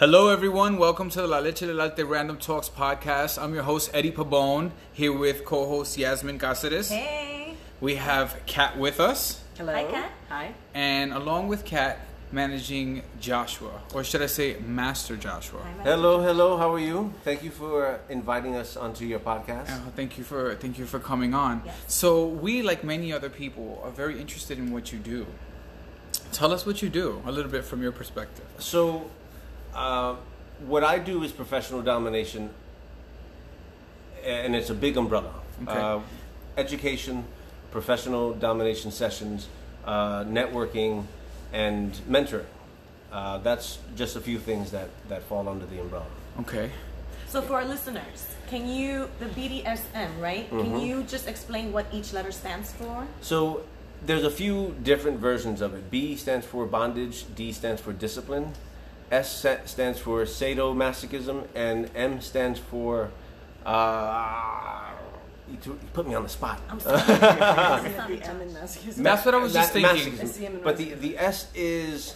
Hello, everyone. Welcome to the La Leche del Arte Random Talks podcast. I'm your host, Eddie Pabon, here with co host Yasmin Cáceres. Hey. We have Kat with us, Hello. Hi, Kat. Hi. and along with Kat, managing Joshua, or should I say, Master Joshua. Hello, hello. How are you? Thank you for inviting us onto your podcast. Uh, thank you for thank you for coming on. Yes. So we, like many other people, are very interested in what you do. Tell us what you do, a little bit from your perspective. So, uh, what I do is professional domination, and it's a big umbrella. Okay. Uh, education, professional domination sessions, uh, networking, and mentoring. Uh, that's just a few things that, that fall under the umbrella. Okay. So for our listeners, can you the BDSM, right? Can you just explain what each letter stands for? So there's a few different versions of it. B stands for bondage, D stands for discipline, S stands for sadomasochism, and M stands for. Uh, you, t- you put me on the spot. I'm sorry. The M in masochism. That's what I was just Ma- thinking. masochism. I see him in But the, the S is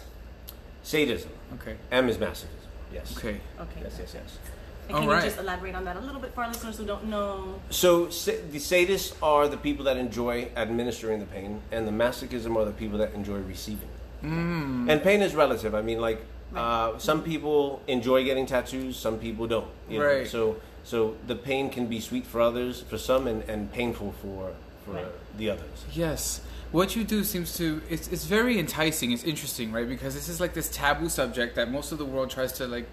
sadism. Okay. M is masochism. Yes. Okay. Okay. Yes, yes, yes. And can Alright. you just elaborate on that a little bit for our listeners who don't know? So sa- the sadists are the people that enjoy administering the pain, and the masochism are the people that enjoy receiving. it. Mm. And pain is relative. I mean, like Right. uh, some people enjoy getting tattoos, some people don't. you know. Right. So so the pain can be sweet for others, for some, and, and painful for for Right. the others. Yes. What you do seems to it's it's very enticing. It's interesting, right? Because this is like this taboo subject that most of the world tries to like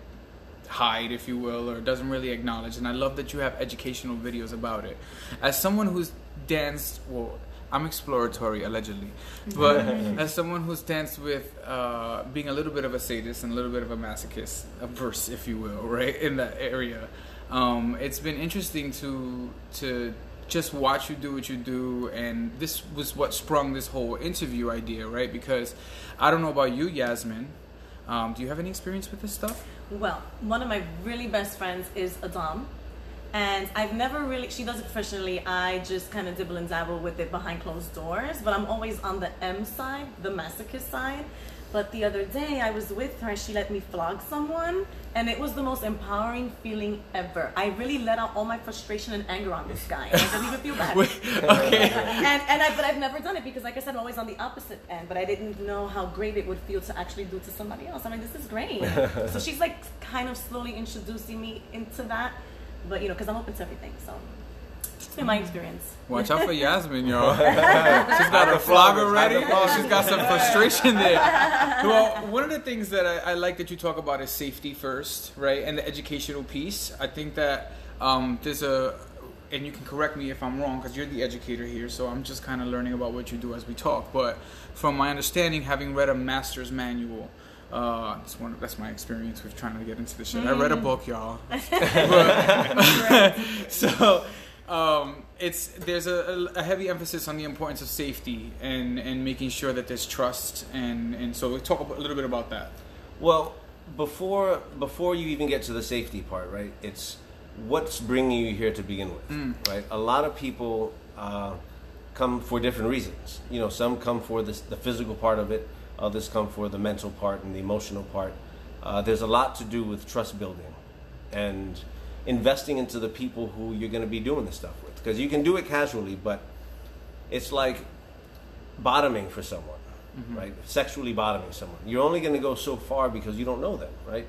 hide, if you will, or doesn't really acknowledge. And I love that you have educational videos about it. As someone who's danced, well, I'm exploratory allegedly, but as someone who's danced with uh, being a little bit of a sadist and a little bit of a masochist, a verse, if you will, right in that area, um, it's been interesting to to just watch you do what you do. And this was what sprung this whole interview idea right? Because i don't know about you yasmin. Um, do you have any experience with this stuff? Well, one of my really best friends is Adam. And I've never really, she does it professionally. I just kind of dibble and dabble with it behind closed doors. But I'm always on the M side, the masochist side. But the other day I was with her and she let me flog someone. And it was the most empowering feeling ever. I really let out all my frustration and anger on this guy. And I didn't even feel bad. okay and and I, but I've never done it because, like I said, I'm always on the opposite end. But I didn't know how great it would feel to actually do to somebody else. I'm like, this is great. so she's like kind of slowly introducing me into that. But you know, because I'm open to everything, so it's been my experience. watch out for yasmin y'all. She's got the flogger ready she's got some frustration there. Well one of the things that I, I like that you talk about is safety first right and the educational piece. I think that um, there's a and you can correct me if I'm wrong because you're the educator here, so I'm just kind of learning about what you do as we talk. But from my understanding, having read a master's manual, uh, that's one. That's my experience with trying to get into the shit. I read a book, y'all. But- so um, it's there's a, a heavy emphasis on the importance of safety and and making sure that there's trust and and so we talk a little bit about that. Well, before before you even get to the safety part, right? It's what's bringing you here to begin with, right? A lot of people uh, come for different reasons. You know, some come for this, the physical part of it. Others come for the mental part and the emotional part. Uh, there's a lot to do with trust building and investing into the people who you're going to be doing this stuff with. Because you can do it casually, but it's like bottoming for someone, right? Sexually bottoming someone. You're only going to go so far because you don't know them, right?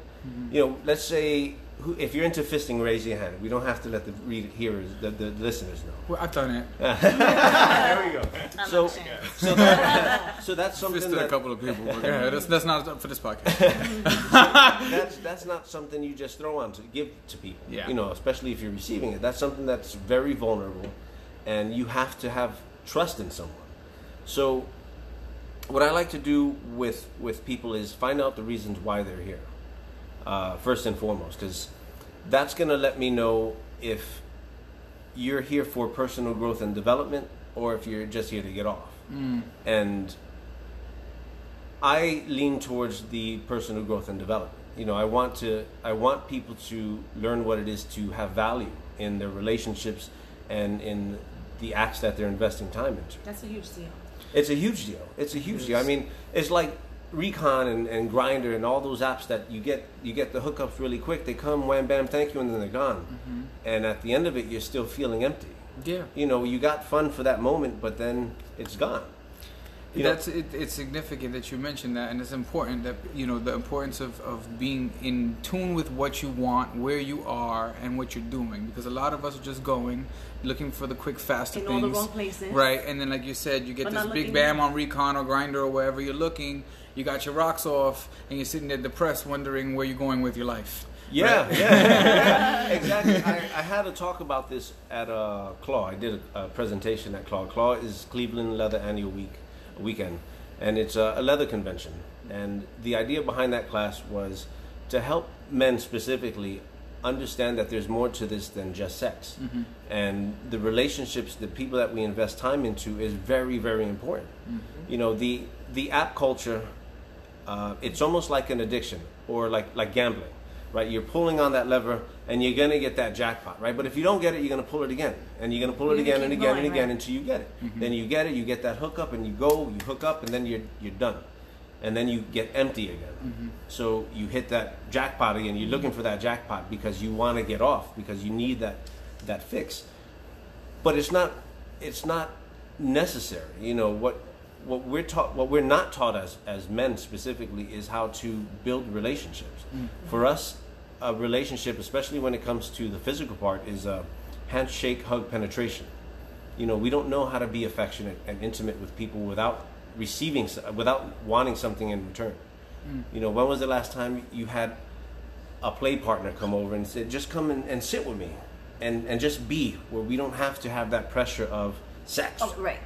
You know, let's say who, if you're into fisting, raise your hand. We don't have to let the read hearers, the, the listeners know. Well, I've done it. There we go. I'm So, so, that, so that's something Fisted a couple of people. But go. That's, that's not for this podcast. that's that's not something you just throw on to give to people. Yeah. You know, especially if you're receiving it. That's something that's very vulnerable, and you have to have trust in someone. So, what I like to do with with people is find out the reasons why they're here. Uh, first and foremost, because that's going to let me know if you're here for personal growth and development, or if you're just here to get off. And I lean towards the personal growth and development. You know, I want to I want people to learn what it is to have value in their relationships and in the acts that they're investing time into. That's a huge deal. It's a huge deal. It's a huge deal. I mean, it's like Recon and, and Grindr and all those apps that you get you get the hookups really quick. They come, wham, bam, thank you, and then they're gone. Mm-hmm. And at the end of it, you're still feeling empty. Yeah. You know, you got fun for that moment, but then it's gone. You know- That's it, it's significant that you mentioned that, and it's important that you know the importance of, of being in tune with what you want, where you are, and what you're doing. Because a lot of us are just going, looking for the quick, faster In all the wrong places. right? And then, like you said, you get But this big bam on Recon or Grindr or wherever you're looking. You got your rocks off, and you're sitting there depressed, wondering where you're going with your life. Yeah, yeah, exactly. I, I had a talk about this at uh, Claw. I did a, a presentation at Claw. Claw is Cleveland Leather Annual Week weekend, and it's a, a leather convention. And the idea behind that class was to help men specifically understand that there's more to this than just sex, and the relationships, the people that we invest time into, is very, very important. You know, the the app culture uh, it's almost like an addiction or like like gambling right? You're pulling on that lever and you're gonna get that jackpot right? But if you don't get it you're gonna pull it again and you're gonna pull it You're again and again and again right. until you get it. Then you get it you get that hookup and you go you hook up and then you're you're done. And then you get empty again. So you hit that jackpot again. You're looking for that jackpot because you want to get off because you need that that fix. But it's not it's not necessary. You know what what we're taught what we're not taught as as men specifically is how to build relationships. For us a relationship especially when it comes to the physical part is a handshake hug penetration you know we don't know how to be affectionate and intimate with people without receiving without wanting something in return mm. you know when was the last time you had a play partner come over and said, just come and, and sit with me and, and just be where we don't have to have that pressure of sex. Oh, right.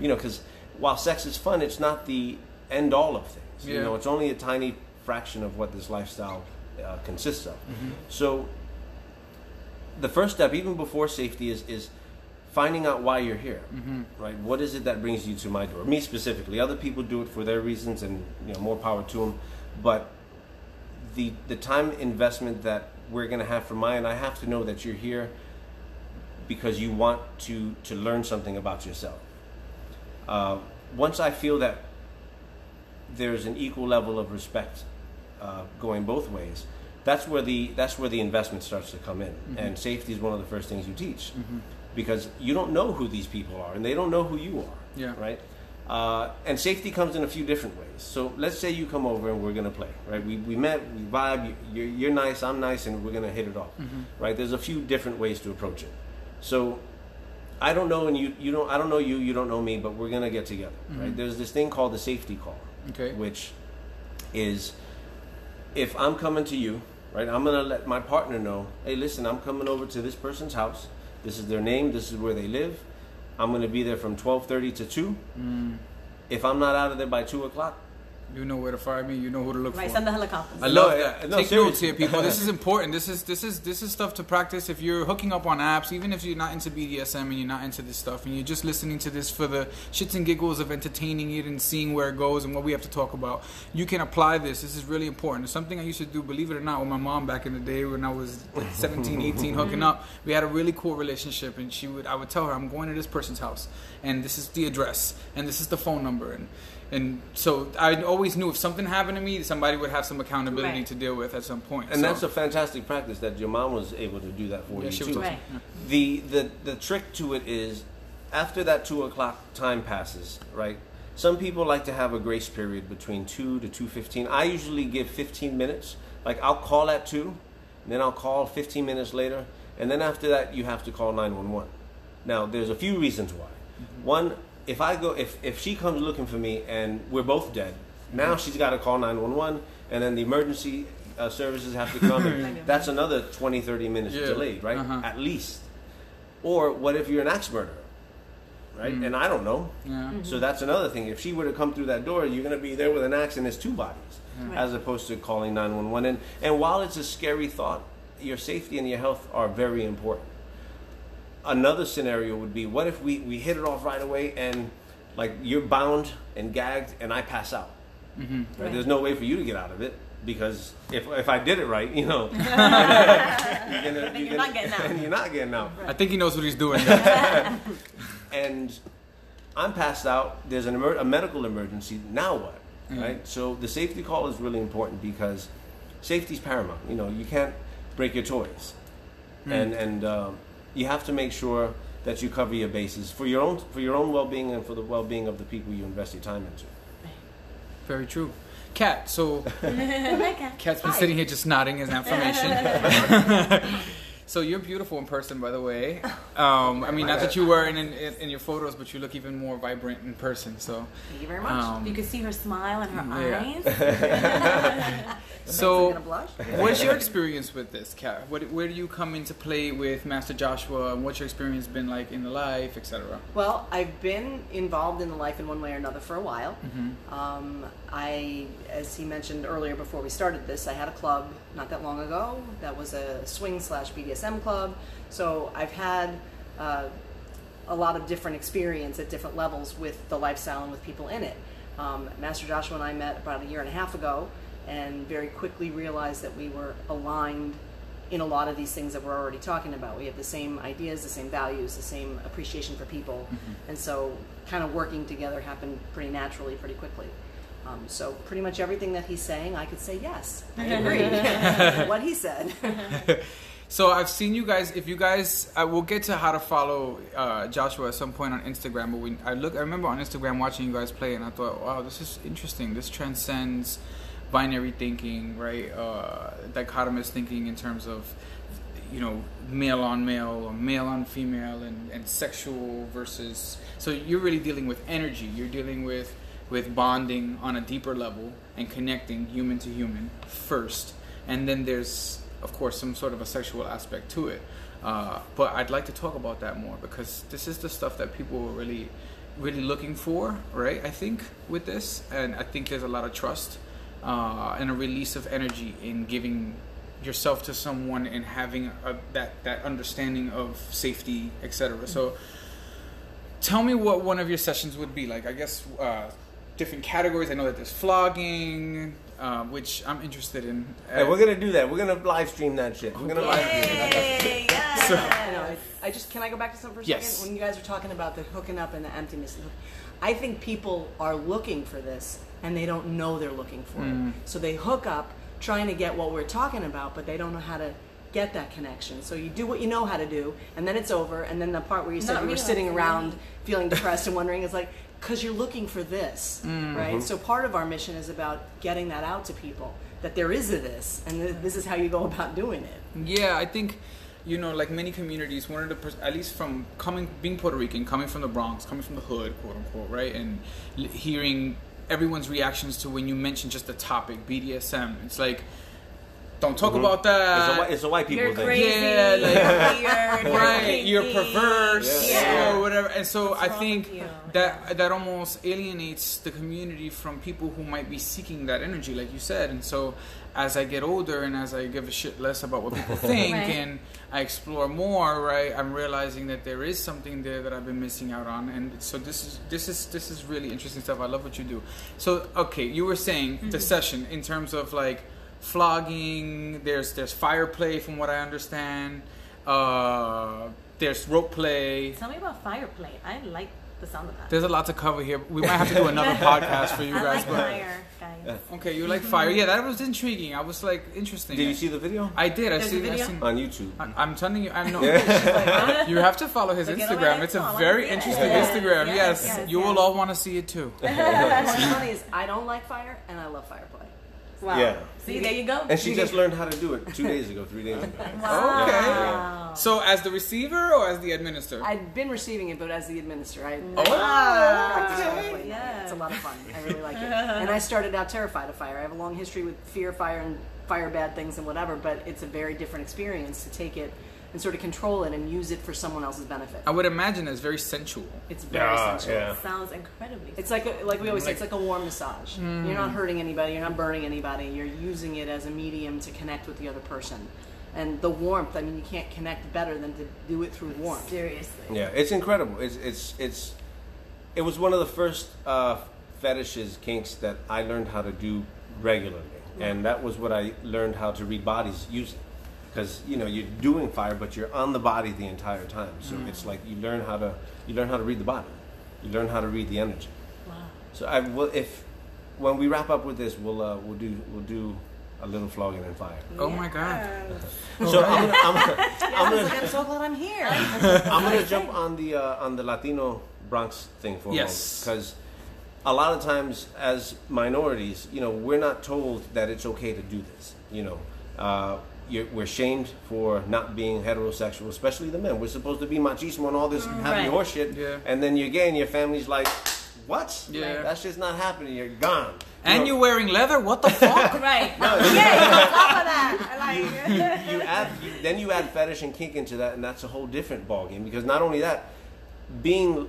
You know, because while sex is fun, it's not the end all of things. You know, it's only a tiny fraction of what this lifestyle uh, consists of. So the first step, even before safety, is, is finding out why you're here. Right? What is it that brings you to my door? Me specifically. Other people do it for their reasons, and you know, more power to them. But the the time investment that we're going to have for and I have to know that you're here because you want to to learn something about yourself. Uh, once I feel that there's an equal level of respect uh, going both ways, that's where the that's where the investment starts to come in. And safety is one of the first things you teach because you don't know who these people are and they don't know who you are. Yeah. Right. Uh, and safety comes in a few different ways. So let's say you come over and we're gonna play, right? We, we met, we vibe. You, you're, you're nice, I'm nice, and we're gonna hit it off, right? There's a few different ways to approach it. So I don't know, and you you don't. I don't know you. You don't know me, but we're gonna get together, right? There's this thing called the safety call, Okay. which is if I'm coming to you, right? I'm gonna let my partner know. Hey, listen, I'm coming over to this person's house. This is their name. This is where they live. I'm gonna be there from 12:30 to two. Mm. If I'm not out of there by two o'clock, You know where to find me. You know who to look Right. for. Right, send the helicopters. I love No, that. no, Take seriously. notes here, people. This is important. This is this is this is stuff to practice if you're hooking up on apps, even if you're not into BDSM and you're not into this stuff, and you're just listening to this for the shits and giggles of entertaining it and seeing where it goes and what we have to talk about. You can apply this. This is really important. It's something I used to do, believe it or not, with my mom back in the day when I was 17, 18, hooking up. We had a really cool relationship, and she would I would tell her I'm going to this person's house, and this is the address, and this is the phone number, and and so I always knew if something happened to me, somebody would have some accountability Right. to deal with at some point. and So- that's a fantastic practice that your mom was able to do that for Yeah, you she too. was Right. the, the the trick to it is after that two o'clock time passes right some people like to have a grace period between 2 to 2.15 i usually give 15 minutes like i'll call at 2 and then i'll call 15 minutes later and then after that you have to call 911 now there's a few reasons why mm-hmm. one if i go if, if she comes looking for me and we're both dead now she's got to call 911 and then the emergency uh, services have to come and that's another 20 30 minutes Yeah. delayed right Uh-huh. at least or what if you're an axe murderer? Right? And I don't know. Yeah. So that's another thing. If she were to come through that door, you're going to be there with an axe and there's two bodies, Right. as opposed to calling 911. And, and while it's a scary thought, your safety and your health are very important. Another scenario would be what if we, we hit it off right away and like you're bound and gagged and I pass out? Right? Right. There's no way for you to get out of it because if, if I did it right, you know, you're, gonna, Then you're not getting out. and you're not getting out I think he knows what he's doing. and I'm passed out. There's an emer- a medical emergency. Now what? Mm. right? So the safety call is really important because safety is paramount. You know, you can't break your toys, mm. and and um, you have to make sure that you cover your bases for your own for your own well being and for the well being of the people you invest your time into. Very true. Cat, so Okay. Kat's been Hi. sitting here just nodding his affirmation. so you're beautiful in person, by the way. Um, I mean, not that you were in, in in your photos, but you look even more vibrant in person. So, Thank you very much. um, You can see her smile and her Yeah. eyes. so I'm gonna blush. what's your experience with this, Kat? What, where do you come into play with Master Joshua, and what's your experience been like in the life, etc.? Well, I've been involved in the life in one way or another for a while. Mm-hmm. Um, I, as he mentioned earlier before we started this, I had a club not that long ago that was a swing slash BDSM club. So I've had uh, a lot of different experience at different levels with the lifestyle and with people in it. Um, Master Joshua and I met about a year and a half ago and very quickly realized that we were aligned in a lot of these things that we're already talking about. We have the same ideas, the same values, the same appreciation for people. And so, kind of working together happened pretty naturally, pretty quickly. Um, so, pretty much everything that he's saying, I could say yes. I agree. what he said. So I've seen you guys. If you guys, I will get to how to follow uh, Joshua at some point on Instagram. But we, I look, I remember on Instagram watching you guys play, and I thought, wow, this is interesting. This transcends binary thinking, right? Uh, dichotomous thinking in terms of, you know, male on male or male on female, and, and sexual versus. So you're really dealing with energy. You're dealing with with bonding on a deeper level and connecting human to human first, and then there's of course, some sort of a sexual aspect to it. Uh, but I'd like to talk about that more because this is the stuff that people are really, really looking for, right? I think with this, and I think there's a lot of trust uh, and a release of energy in giving yourself to someone and having a, that that understanding of safety, etc. So, tell me what one of your sessions would be like. I guess uh, different categories. I know that there's flogging, uh, which I'm interested in. Hey, we're gonna do that. We're gonna live stream that shit. We're gonna live stream that. Yay, yes. So- I. I, I just can I go back to something for a Yes. second? When you guys were talking about the hooking up and the emptiness, I think people are looking for this and they don't know they're looking for Mm. it. So they hook up trying to get what we're talking about, but they don't know how to get that connection. So you do what you know how to do, and then it's over. And then the part where you said Not you were sitting around feeling depressed and wondering is like because you're looking for this, Mm-hmm. right? So part of our mission is about getting that out to people that there is a this, and th- this is how you go about doing it. Yeah, I think you know, like many communities, one of the pers- at least from coming being Puerto Rican, coming from the Bronx, coming from the hood, quote unquote, right, and l- hearing everyone's reactions to when you mention just the topic BDSM, it's like, don't talk mm-hmm. about It's a, that. it's a white people You're thing. crazy. Yeah, like- you're weird. right you're kinky. perverse Yeah. or whatever and so What's i think that that almost alienates the community from people who might be seeking that energy like you said and so as i get older and as i give a shit less about what people think Right. and i explore more right i'm realizing that there is something there that i've been missing out on and so this is this is this is really interesting stuff i love what you do so okay you were saying the session in terms of like flogging there's there's fire play from what i understand uh there's rope play Tell me about fire play. I like the sound of that. there's a lot to cover here we might have to do another podcast for you I guys like but fire, guys. okay you like fire yeah that was intriguing i was like interesting Did you see the video i did i There's see a video? I seen, on YouTube? I- I'm telling you, I'm know. you have to follow his Look at what Instagram. It's a saw. very Yes, interesting yes, Instagram. Yes, yes, yes, you will yes. all want to see it too. What's funny is I don't like fire and I love fire play. Wow. Yeah. See, there you go. And she just learned how to do it two days ago, three days ago. Wow. Okay. So, as the receiver or as the administrator? I've been receiving it, but as the administrator, I Oh, practice okay. Yeah. It's a lot of fun. I really like it. And I started out terrified of fire. I have a long history with fear, fire, and fire bad things and whatever, but it's a very different experience to take it and sort of control it and use it for someone else's benefit. I would imagine it's very sensual. It's very Yeah, sensual. yeah. Sounds incredibly. It's like a, like we always say, it's like a warm massage. You're Hmm. not hurting anybody. You're not burning anybody. You're using it as a medium to connect with the other person. And the warmth. I mean, you can't connect better than to do it through warmth. seriously. Yeah, it's incredible. It's it's it's. It was one of the first uh, fetishes, kinks that I learned how to do regularly, and that was what I learned how to read bodies using. Because you know you're doing fire, but you're on the body the entire time. So it's like you learn how to you learn how to read the body, you learn how to read the energy. Wow. So I will if when we wrap up with this, we'll uh, we'll do we'll do a little flogging and fire. Oh my god. So I'm gonna, I'm, gonna, I'm, gonna, I'm so glad I'm here. I'm gonna jump on the uh, on the Latino Bronx thing for a moment because a lot of times as minorities, you know, we're not told that it's okay to do this. You know, uh, you're, we're shamed for not being heterosexual, especially the men. We're supposed to be machismo and all this happy Right. horse shit, Yeah. and then you're gay and your family's like, "What? Yeah. that's just not happening. You're gone." And know, you're wearing leather? What the fuck? Right. yeah, on top of that. Like you, you add you, then you add fetish and kink into that, and that's a whole different ballgame. Because not only that, being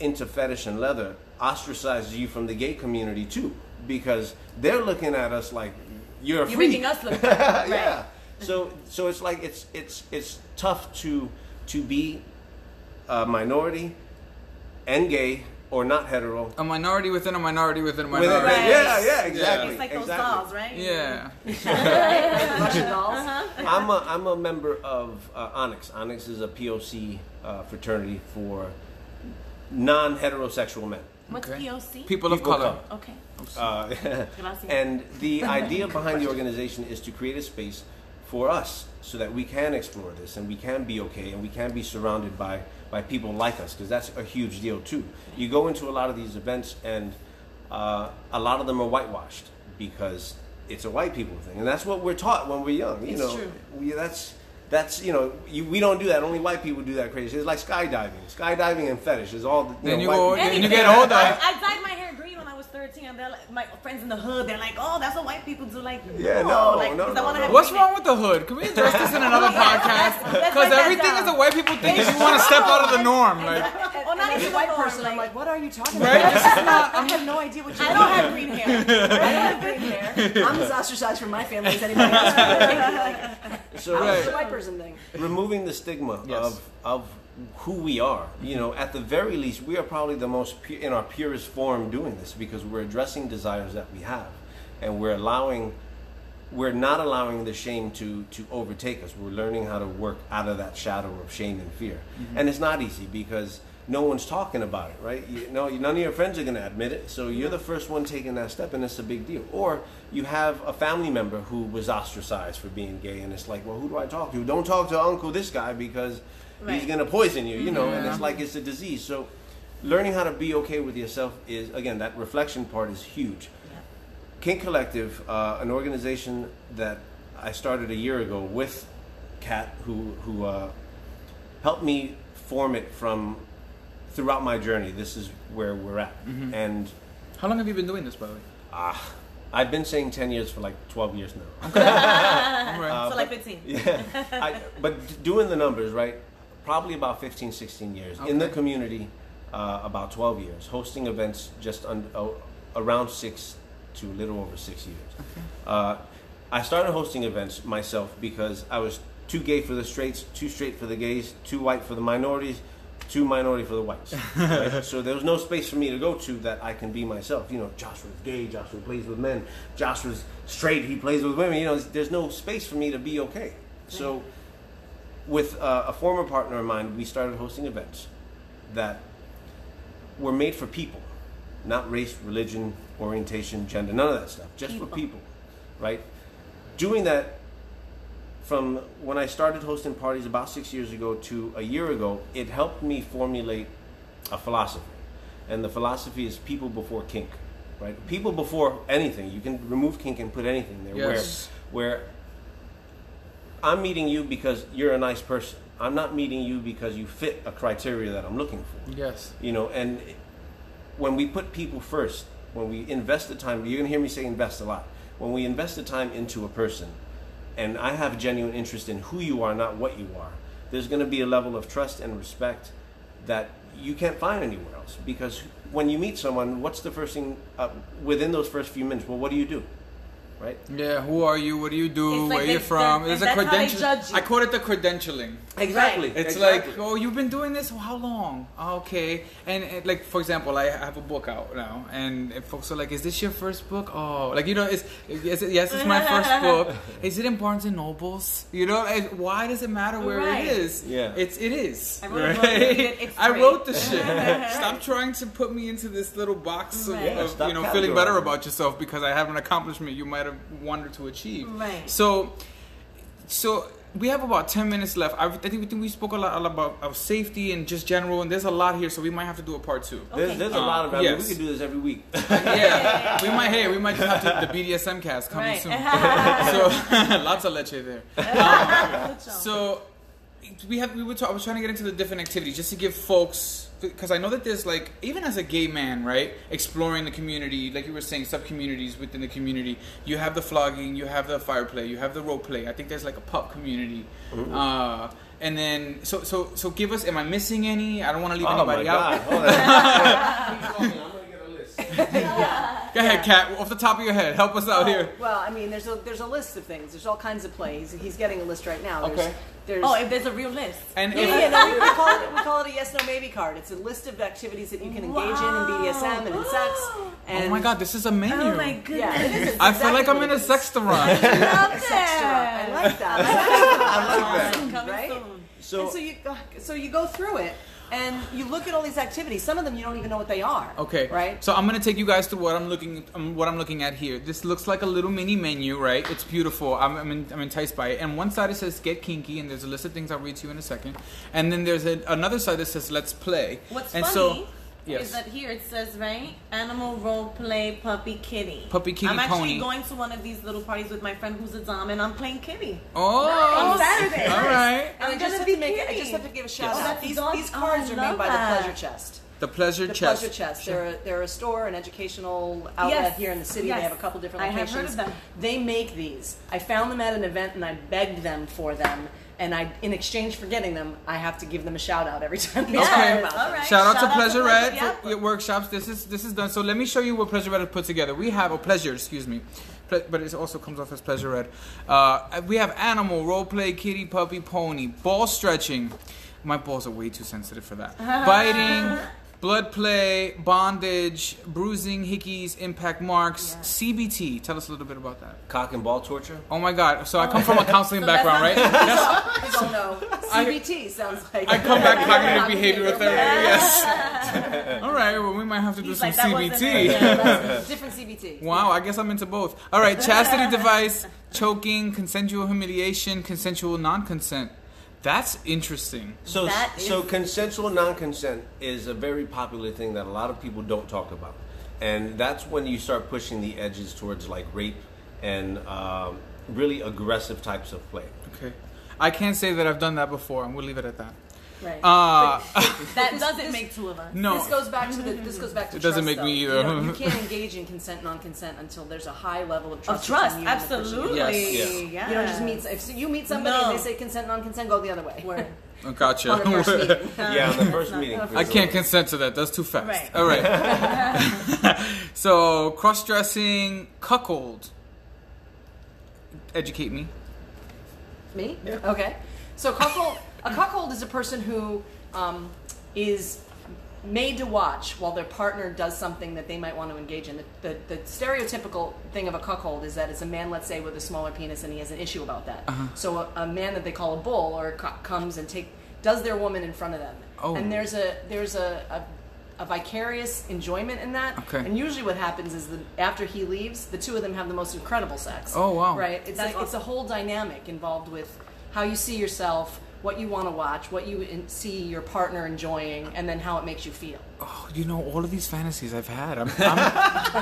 into fetish and leather ostracizes you from the gay community too, because they're looking at us like you're a You're freak. making us look bad. Right. yeah. So so it's like it's it's it's tough to to be a minority and gay or not hetero. A minority within a minority within a With it- minority. Right. Yeah, yeah, exactly. It's like those exactly. dolls, right? Yeah. Russian dolls. I'm a, I'm a member of uh, Onyx. Onyx is a POC uh, fraternity for non-heterosexual men. What's Okay. POC? People of People of color. Okay. Uh, and the idea behind the organization is to create a space for us so that we can explore this and we can be okay and we can be surrounded by, by people like us because that's a huge deal too. You go into a lot of these events and uh, a lot of them are whitewashed because it's a white people thing and that's what we're taught when we're young. You It's know, true. We, that's that's you know you, we don't do that. Only white people do that crazy. It's like skydiving. Skydiving and fetish is all. The, you Then know, you white go- people- then you get older. I, I dyed my hair green when I was 13, and they're like, my friends in the hood, they're like, oh, that's what white people do. Like, Yeah, no, no, like, no, 'cause no, I no. have What's green wrong with the hood? Can we address this in another podcast? Because break that everything is a white people thing is you want to step out of the norm. Like, hair. Or not As a white the norm, person, I'm like, what are you talking Right? about? This is not- I have no idea what you're I don't have green hair. I don't have green hair. I'm as ostracized from my family as anybody else. like, so how is Right. the white person thing? removing the stigma Yes. of of who we are. You know, at the very least, we are probably the most pu- in our purest form doing this because we're addressing desires that we have, and we're allowing. We're not allowing the shame to, to overtake us. We're learning how to work out of that shadow of shame and fear. Mm-hmm. And it's not easy because no one's talking about it, right? You know, none of your friends are going to admit it. So you're the first one taking that step, and it's a big deal. Or you have a family member who was ostracized for being gay, and it's like, well, who do I talk to? Don't talk to Uncle this guy because he's going to poison you, you know, and it's like it's a disease. So learning how to be okay with yourself is, again, that reflection part is huge. King Collective, uh, an organization that I started a year ago with Kat, who who uh, helped me form it from throughout my journey. This is where we're at, and how long have you been doing this, by the way? ah, I've been saying ten years for like twelve years now. All right. so like 15. Yeah, I, but doing the numbers right, probably about 15, 16 years in the community, uh, about twelve years. Hosting events just un, uh, around six to a little over six years. Uh, I started hosting events myself because I was too gay for the straights, too straight for the gays, too white for the minorities, too minority for the whites. right? So there was no space for me to go to that I can be myself. You know, Joshua's gay, Joshua plays with men, Joshua's straight, he plays with women. You know, there's no space for me to be okay. So with uh, a former partner of mine, we started hosting events that were made for people, not race, religion, orientation, gender, none of that stuff, just for People. people, right? Doing that from when I started hosting parties about six years ago to a year ago, it helped me formulate a philosophy. And the philosophy is people before kink, right? People before anything. You can remove kink and put anything there. Yes. Where, where I'm meeting you because you're a nice person. I'm not meeting you because you fit a criteria that I'm looking for. Yes. You know, and when we put people first, when we invest the time, you're gonna hear me say invest a lot. When we invest the time into a person, and I have a genuine interest in who you are, not what you are, there's gonna be a level of trust and respect that you can't find anywhere else. Because when you meet someone, what's the first thing uh, within those first few minutes? Well, what do you do? Right? Yeah, who are you? What do you do? Like Where are you from? that- There's a that's credential. judge. I call it the credentialing. Exactly. It's exactly. like, oh, you've been doing this for how long? Oh, okay. And, and, like, for example, I have a book out now, and if folks are like, "Is this your first book?" Oh, like you know, it's yes, it- yes, it's my first book. Is it in Barnes and Nobles? You know, and why does it matter where Right. it is? Yeah. it's it is. I wrote right? book, it- it's I wrote the shit. Stop trying to put me into this little box of, Yeah, of you know feeling better about yourself because I have an accomplishment you might have wanted to achieve. Right. So, so we have about ten minutes left. I, I think we think we spoke a lot, a lot about of safety and just general, and there's a lot here, so we might have to do a part two. There's, Okay. there's a Um, lot of. I mean, yes. we could do this every week. yeah, we might. Hey, we might just have to, the BDSM cast coming Right. soon. so lots of leche there. Um, So, so we have we were talk, I was trying to get into the different activities just to give folks because I know that there's like even as a gay man, right, exploring the community, like you were saying, sub communities within the community. You have the flogging, you have the fire play, you have the role play. I think there's like a pup community. Uh, and then so so so give us. Am I missing any? I don't want to leave oh my anybody god! out. Hold on. Keep talking, I'm gonna get a list. Go ahead, Kat. Off the top of your head, help us out oh, here. Well, I mean, there's a there's a list of things. There's all kinds of plays. He's getting a list right now. There's, Okay. There's, oh, if there's a real list. And yeah, if, yeah, no, we, we call it we call it a yes no maybe card. It's a list of activities that you can engage in in BDSM and in sex. Oh and oh my god, this is a menu. Oh my goodness. Yeah, it is. It's I feel like I'm in what a it is. sextaurant. Love A sex drop. I that. like that. I like that. Coming Right? soon. So, and so you go, so you go through it and you look at all these activities. Some of them you don't even know what they are. Okay. Right. So I'm gonna take you guys to what I'm looking, um, what I'm looking at here. This looks like a little mini menu, right? It's beautiful. I'm, I'm, in, I'm enticed by it. And one side it says "Get Kinky," and there's a list of things I'll read to you in a second. And then there's a, another side that says "Let's Play." What's and funny so, yes. is that here it says, right? Animal role play puppy kitty. Puppy, kitty, I'm actually pony. going to one of these little parties with my friend who's a dom and I'm playing kitty. oh, On Saturday. All right. And I I'm just have to make I just have to give a shout Oh, out. that's These, dog- these oh, cards I are made by that. the Pleasure Chest. The pleasure Chest. The chest. Pleasure Chest. They're a, they're a store, an educational outlet Yes. here in the city. Yes. They have a couple different locations. I have locations. heard of them. They make these. I found them at an event and I begged them for them. And I, in exchange for getting them, I have to give them a shout out every time they Yes. Okay. about All them. right. Shout out Shout to out Pleasure Pleasure, Red yeah. for your workshops. This is this is done. So let me show you what Pleasure Red has put together. We have a pleasure, excuse me, Ple- but it also comes off as Pleasure Red. Uh, we have animal, role play, kitty, puppy, pony, ball stretching. My balls are way too sensitive for that. Biting. Blood play, bondage, bruising, hickeys, impact marks, Yeah. CBT. Tell us a little bit about that. cock and ball torture. Oh my God! So I come from a counseling So background, right? I don't know. CBT sounds like. I come back cognitive behavioral therapy. Yes. All right. Well, we might have to do He's some like, CBT. Yeah, different CBT. Wow, I guess I'm into both. All right, chastity device, choking, consensual humiliation, consensual non-consent. That's interesting. So, That so consensual non-consent is a very popular thing that a lot of people don't talk about, and that's when you start pushing the edges towards like rape and um, really aggressive types of play. Okay. I can't say that I've done that before, and we'll leave it at that. Right. Uh, That This- doesn't this- make two of us. no. This goes back to the. This goes back to. It doesn't trust, make me either. You, know, you can't engage in consent, non-consent until there's a high level of trust. Of trust, you and the person. absolutely. Yes. Yeah. Yeah. You don't just meet. If you meet somebody No. and they say consent, non-consent, go the other way. Word. Oh, gotcha. On the first meeting. yeah, on the first not- meeting. I can't consent to that. That's too fast. Right. All right. so, cross-dressing, cuckold. Educate me. Me? Okay. So cuckold, a cuckold is a person who um, is made to watch while their partner does something that they might want to engage in. The, the, the stereotypical thing of a cuckold is that it's a man, let's say, with a smaller penis, and he has an issue about that. Uh-huh. So a, a man that they call a bull or a co- comes and take does their woman in front of them, Oh. and there's a there's a, a a vicarious enjoyment in that. Okay. And usually, what happens is that after he leaves, the two of them have the most incredible sex. Oh, wow. Right. It's That's like, it's a whole dynamic involved with how you see yourself, what you want to watch, what you in- see your partner enjoying, and then how it makes you feel. Oh, you know all of these fantasies I've had. I'm, I'm,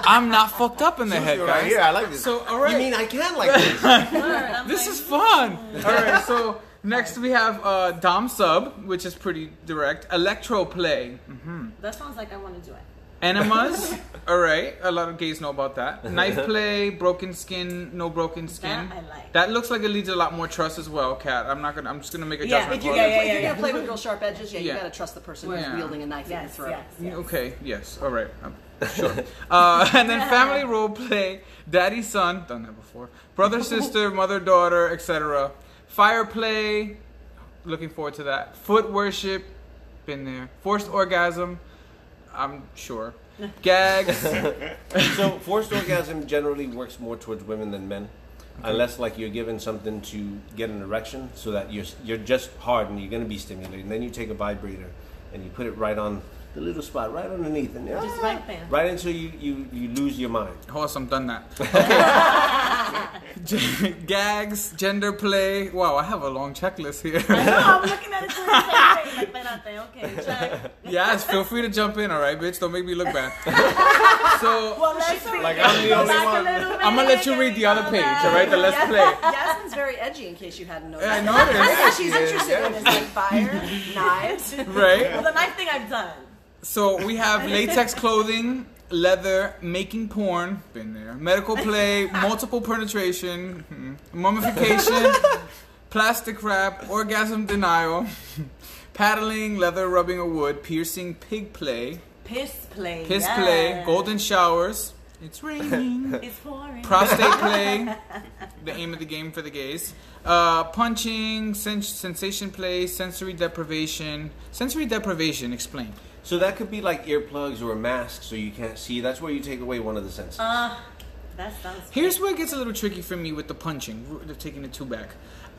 I'm not fucked up in the head, guys. Right here, I like this. So, all right. You mean I can like this? I'm This like, is fun. All right, so next we have uh, Dom Sub, which is pretty direct. Electro Play. That sounds like I want to do it. Enemas. All right, a lot of gays know about that. Knife play, broken skin, no broken skin. That I like. That looks like it leads a lot more trust as well, Kat. I'm not gonna. I'm just gonna make a Yeah, judgment If you're, call. gonna, yeah, play, if yeah, you're yeah. gonna play with real sharp edges, yeah, Yeah. you gotta trust the person Yeah. who's wielding a knife at your Yes, throat. yes, yes. Okay. Yes. All right. Um, Sure. Uh, and then family role play, daddy son, done that before. Brother sister, mother daughter, etc. Fire play, looking forward to that. Foot worship, been there. Forced orgasm, I'm sure. Gags, so forced orgasm generally works more towards women than men, unless like you're given something to get an erection, so that you're you're just hard and you're going to be stimulated. And then you take a vibrator and you put it right on the little spot right underneath, and Just right there. right until you you you lose your mind. awesome, done that. Okay. Gags, gender play. Wow, I have a long checklist here. I know, I'm looking at it too. Like, espérate, okay, check. yes, feel free to jump in, all right, bitch. Don't make me look bad. so Well, let's see. Like, I'm the only one. I'm gonna let you read the other page, all right? The let's play. Yasmin's very edgy, in case you hadn't noticed. I noticed. She's interested in is like fire, knives. Right? Well, the knife thing I've done. So we have latex clothing, leather, making porn, been there, medical play, multiple penetration, hmm, mummification, plastic wrap, orgasm denial, paddling, leather rubbing of wood, piercing, pig play, Piss play. piss yes. play, golden showers. It's raining. It's pouring. prostate play, the aim of the game for the gays. Uh, punching, sens- sensation play, sensory deprivation. Sensory deprivation, explain. So that could be like earplugs or a mask, so you can't see. That's where you take away one of the senses. Uh, that sounds. Here's where it gets a little tricky for me with the punching, r- they're taking the two back.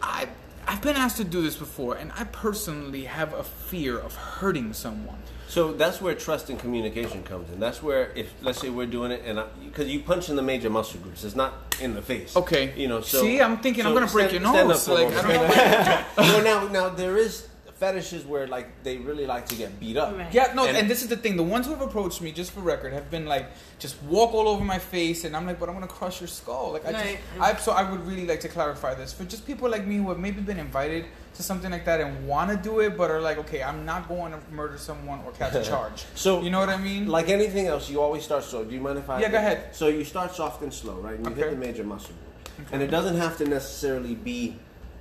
I, I've been asked to do this before, and I personally have a fear of hurting someone. So that's where trust and communication comes in. That's where, if let's say we're doing it, and because you punch in the major muscle groups, it's not in the face. Okay. You know. So See, I'm thinking I'm gonna break your stand nose, up like, I don't know. no, now, now there is fetishes where like they really like to get beat up. Right. Yeah, no, and, And- this is the thing. The ones who have approached me, just for record, have been like, just walk all over my face, and I'm like, but I'm gonna crush your skull. Like, I Right. just, I, so I would really like to clarify this for just people like me who have maybe been invited to something like that and want to do it, but are like, okay, I'm not going to murder someone or catch a charge. So you know what I mean? Like anything else, you always start slow. Do you mind if I? Yeah, go ahead. So you start soft and slow, right? And you hit the major muscle group, and it doesn't have to necessarily be,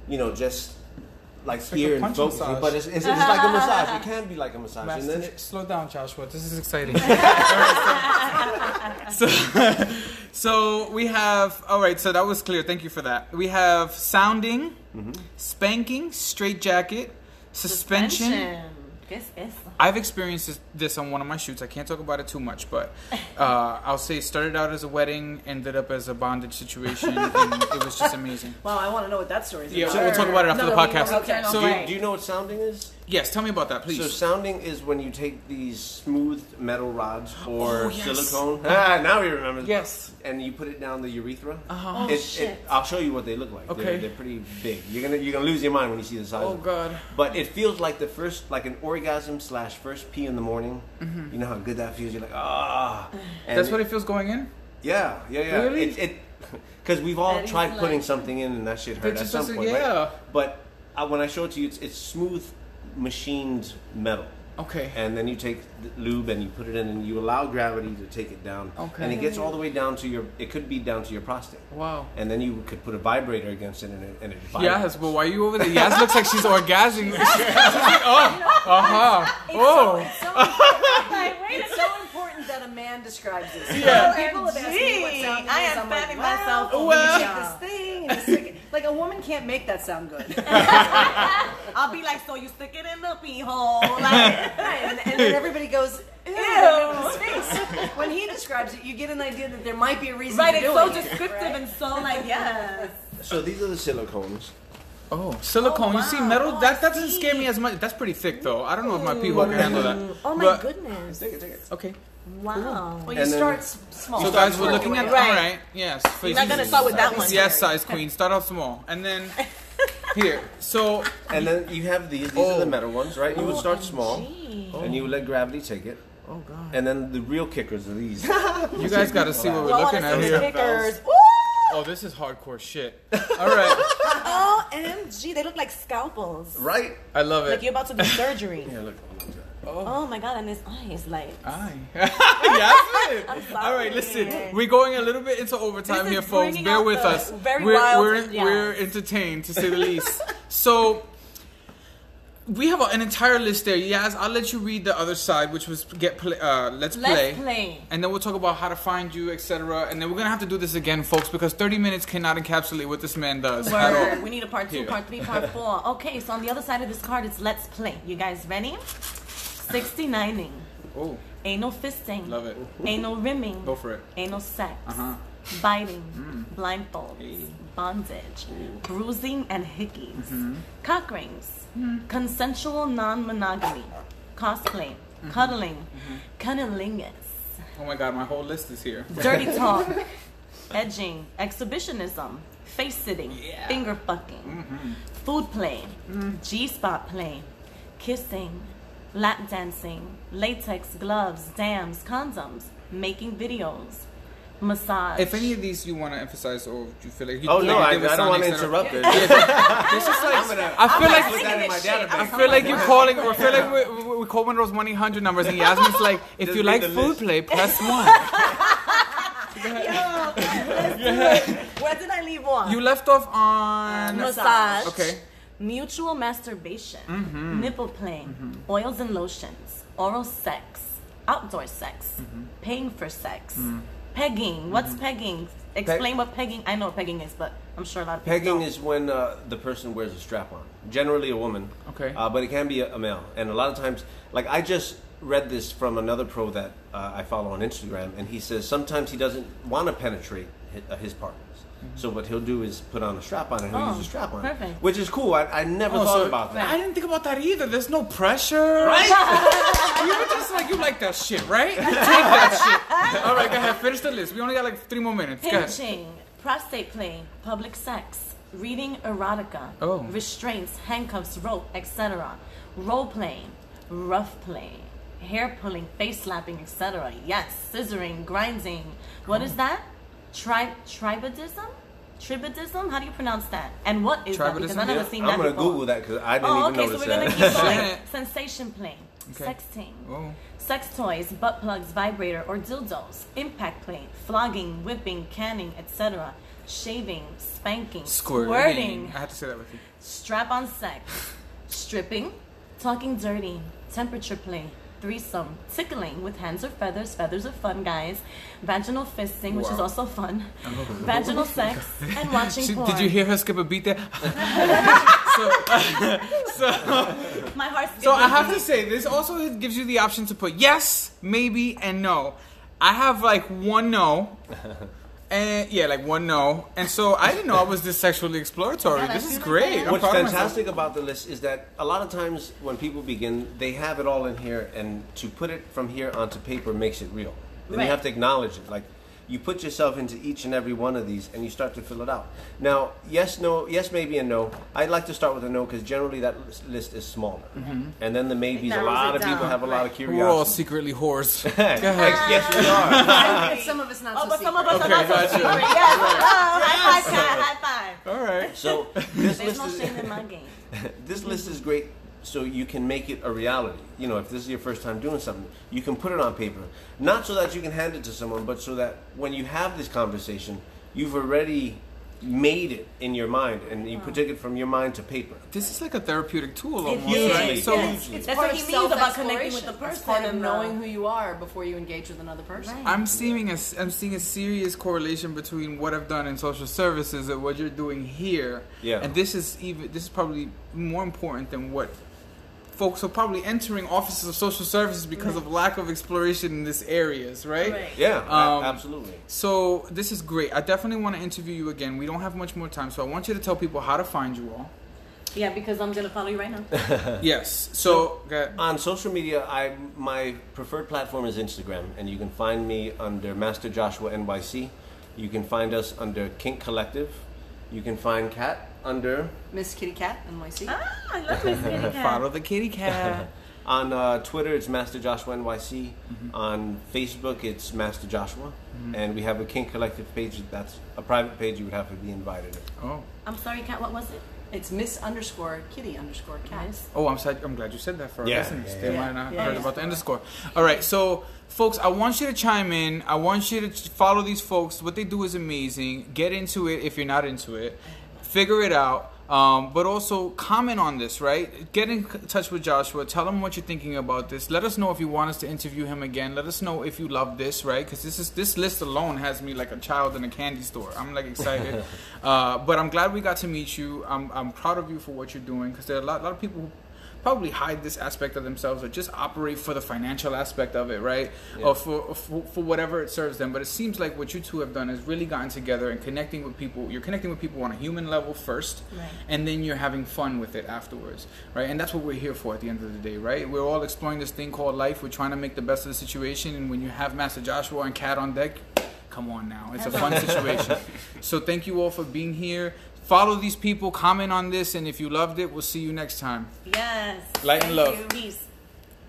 you know, just like It's like here a and punch focus, massage. but it's, it's, it's like a massage. It can be like a massage, and then it, slow down, Joshua. This is exciting. so, so we have. All right. So that was clear. Thank you for that. We have sounding, mm-hmm. spanking, straight jacket, suspension. ¿Qué es eso? I've experienced this, this on one of my shoots. I can't talk about it too much, but uh, I'll say it started out as a wedding, ended up as a bondage situation, and it was just amazing. Wow, I want to know what that story is Yeah, about. we'll talk about it after No, the no, podcast. okay. So, do, you, do you know what sounding is? Yes, tell me about that, please. So sounding is when you take these smooth metal rods or Oh, yes. silicone. Ah, now you remember. yes. And you put it down the urethra. Uh-huh. Oh, It- shit. It, I'll show you what they look like. Okay. They're, they're pretty big. You're gonna you're gonna lose your mind when you see the size. Oh of. God. But it feels like the first, like an orgasm slash first pee in the morning. You know how good that feels. You're like ah. And Mm-hmm. That's what it feels going in. Yeah, yeah, yeah. Really? It, it because we've all That is tried putting like- something in and that shit hurt at some point. yeah. Right? But uh, when I show it to you, it's, it's smooth machined metal. Okay. And then you take the lube and you put it in, and you allow gravity to take it down. Okay. And it gets all the way down to your. It could be down to your prostate. Wow. And then you could put a vibrator against it, and it, and it vibrates. Yes, but why are you over there? Yes, looks like she's orgasming. oh, uh huh. Oh, Like, wait a It's so important that a man describes this. Yeah. People have asked me what sound it I is. am I'm like, fanning well, myself well, over you this thing and you stick it. Like a woman can't make that sound good. I'll be like, so you stick it in the pee hole, like. And, and then everybody goes, ew, Ew. When he describes it, you get an idea that there might be a reason Right, for it's so it, descriptive right? and so like yes. So these are the silicones. Oh, silicone. Oh, You see, metal. Oh, that that doesn't see. scare me as much. That's pretty thick, though. I don't know if my people can handle that. Oh my But- goodness. Take it, take it. Okay. Wow. Well, you And start s- small. So, guys, we're looking at. small. All Right. right. Yes. You're not gonna start with that one. Yes, size queen. Start off small, and then here. So And then you have these. These are Oh. the metal ones, right? You would start oh, small, OMG. and you would let gravity take it. Oh God. And then the real kickers are these. You guys got to see what we're looking at here. the kickers. Oh, this is hardcore shit. All right. Oh, MG, they look like scalpels. right? I love it. Like you're about to do surgery. Yeah, look. Oh. oh my god, and his eyes like. Aye. yes. I'm sorry. All right, listen. We're going a little bit into overtime This is here, folks. bringing Bear out with the us. very we're wild- we're, yeah. we're entertained to say the least. so, we have an entire list there. Yes, I'll let you read the other side, which was get play. Uh, let's, Let's play. play. And then we'll talk about how to find you, etc. And then we're gonna have to do this again, folks, because 30 minutes cannot encapsulate what this man does at all. We need a part two, Here. part three, part four. Okay, so on the other side of this card, it's let's play. You guys ready? 69ing. Oh, Anal fisting. love it. Anal rimming. Go for it. Anal sex. Uh-huh. Biting. Mm. Blindfolds. Hey. Bondage. Bruising and hickeys. Mm-hmm. Cock rings. Mm. Consensual non monogamy. Cosplay. Mm-hmm. Cuddling. Mm-hmm. Cunnilingus. Oh my God, my whole list is here. Dirty talk. Edging. Exhibitionism. Face sitting. Yeah. Finger fucking. Mm-hmm. Food play. Mm. G spot play. Kissing. Lap dancing. Latex gloves. Dams. Condoms. Making videos. Massage. If any of these you want to emphasize, or do you feel like you Oh no, you I, I don't want to interrupt it. This is like I'm gonna- I feel I'm like like, put that in my database. I feel like you're calling, or I feel like we, we, we call one of those one eight hundred numbers, and Yasmin's like, if Just you like the food list. play, press one. Where did I leave off? You left off on Massage. Okay. Mutual masturbation. Mm-hmm. Nipple play. Mm-hmm. Oils and lotions. Oral sex. Outdoor sex. Mm-hmm. Paying for sex. Pegging. What's pegging? Explain what pegging. I know what pegging is, but I'm sure a lot of people Pegging don't. is when uh, the person wears a strap on. Generally a woman. Okay. Uh, but it can be a, a male. And a lot of times, like I just read this from another pro that uh, I follow on Instagram, and he says sometimes he doesn't want to penetrate his, uh, his partners. So what he'll do is put on a strap on and he'll Oh, use a oh, strap on. perfect. Which is cool. I, I never Oh, thought so- about that. I didn't think about that either. There's no pressure. Right? you were just like you like that shit, right? Take that shit. All right, go ahead. Finish the list. We only got like three more minutes. Go ahead. Pinching, prostate play, public sex, reading erotica, Oh. restraints, handcuffs, rope, etc. Role playing, rough play, hair pulling, face slapping, etc. Yes, scissoring, grinding. What is oh. that? Tri- tribadism? Tribadism? How do you pronounce that? And what is that? Because Tribadism? I've never Yeah, seen I'm gonna. Google that because I didn't know. Oh, even okay, so we're gonna keep going. Sensation play, Okay. sexting, Oh. sex toys, butt plugs, vibrator, or dildos, impact play, flogging, whipping, caning, etc., shaving, spanking, Squirting. I had to say that with you. strap on sex, stripping, talking dirty, temperature play, threesome, tickling with hands or feathers, feathers are fun, guys, vaginal fisting, which is also fun, vaginal sex, and watching She- porn. did you hear her skip a beat there? So my heart's So I have to say, this also gives you the option to put yes, maybe, and no. I have like one no. And yeah, like one no. And so I didn't know I was this sexually exploratory. Yeah, this is feel like great. What's proud of myself. fantastic about the list is that a lot of times when people begin, they have it all in here, and to put it from here onto paper makes it real. Then Right. you have to acknowledge it. Like you put yourself into each and every one of these, and you start to fill it out. Now, yes, no, yes, maybe, and no. I'd like to start with a no because generally that list is smaller, mm-hmm. and then the maybes. A lot it of people have a lot of right. We're all secretly whores. Go Yes, we are. And some of us not Oh, so but some of us Okay, are not so secret. Yes. Oh, high five, Kat, high five. All right. So this There's list no is shame in my game. this list is great so you can make it a reality. You know, if this is your first time doing something, you can put it on paper. Not so that you can hand it to someone, but so that when you have this conversation, you've already made it in your mind and you put it from your mind to paper. This is like a therapeutic tool It almost, is, right? So yes. It's That's part what of he means about connecting with the person. It's part of and, knowing uh, who you are before you engage with another person. Right. I'm seeing a, I'm seeing a serious correlation between what I've done in social services and what you're doing here. Yeah. And this is even this is probably more important than what folks are probably entering offices of social services because of lack of exploration in these areas, right? Right. Yeah, Um, absolutely. So this is great. I definitely want to interview you again. We don't have much more time, so I want you to tell people how to find you all. Yeah, because I'm gonna follow you right now. yes. So, go ahead. On social media, I my preferred platform is Instagram, and you can find me under Master Joshua NYC. You can find us under Kink Collective. You can find Kat under Miss Kitty Cat NYC. ah, I love this kitty cat. follow the kitty cat. On uh, Twitter, it's Master Joshua NYC. On Facebook, it's Master Joshua. And we have a Kink Collective page. That's a private page. You would have to be invited. oh. I'm sorry, Kat. What was it? It's Miss underscore Kitty underscore Cat. Guys. Oh, I'm sad. I'm glad you said that for our Yeah, listeners. yeah, They yeah. might not have Yeah, heard yeah. about the underscore. All right, so folks, I want you to chime in. I want you to follow these folks. What they do is amazing. Get into it if you're not into it. Figure it out. Um, but also comment on this, right? Get in touch with Joshua. Tell him what you're thinking about this. Let us know if you want us to interview him again. Let us know if you love this, right? Because this is this list alone has me like a child in a candy store. I'm like excited, uh, but I'm glad we got to meet you. I'm I'm proud of you for what you're doing because there are a lot, a lot of people probably hide this aspect of themselves or just operate for the financial aspect of it, right? Yeah. Or for, for for whatever it serves them. But it seems like what you two have done is really gotten together and connecting with people. You're connecting with people on a human level first, Right. and then you're having fun with it afterwards, right? And that's what we're here for at the end of the day, right? We're all exploring this thing called life. We're trying to make the best of the situation, and when you have Master Joshua and Kat on deck, come on now, it's a fun situation. So thank you all for being here. Follow these people, comment on this, and if you loved it, we'll see you next time. Yes. Light and Thank love. you. Peace.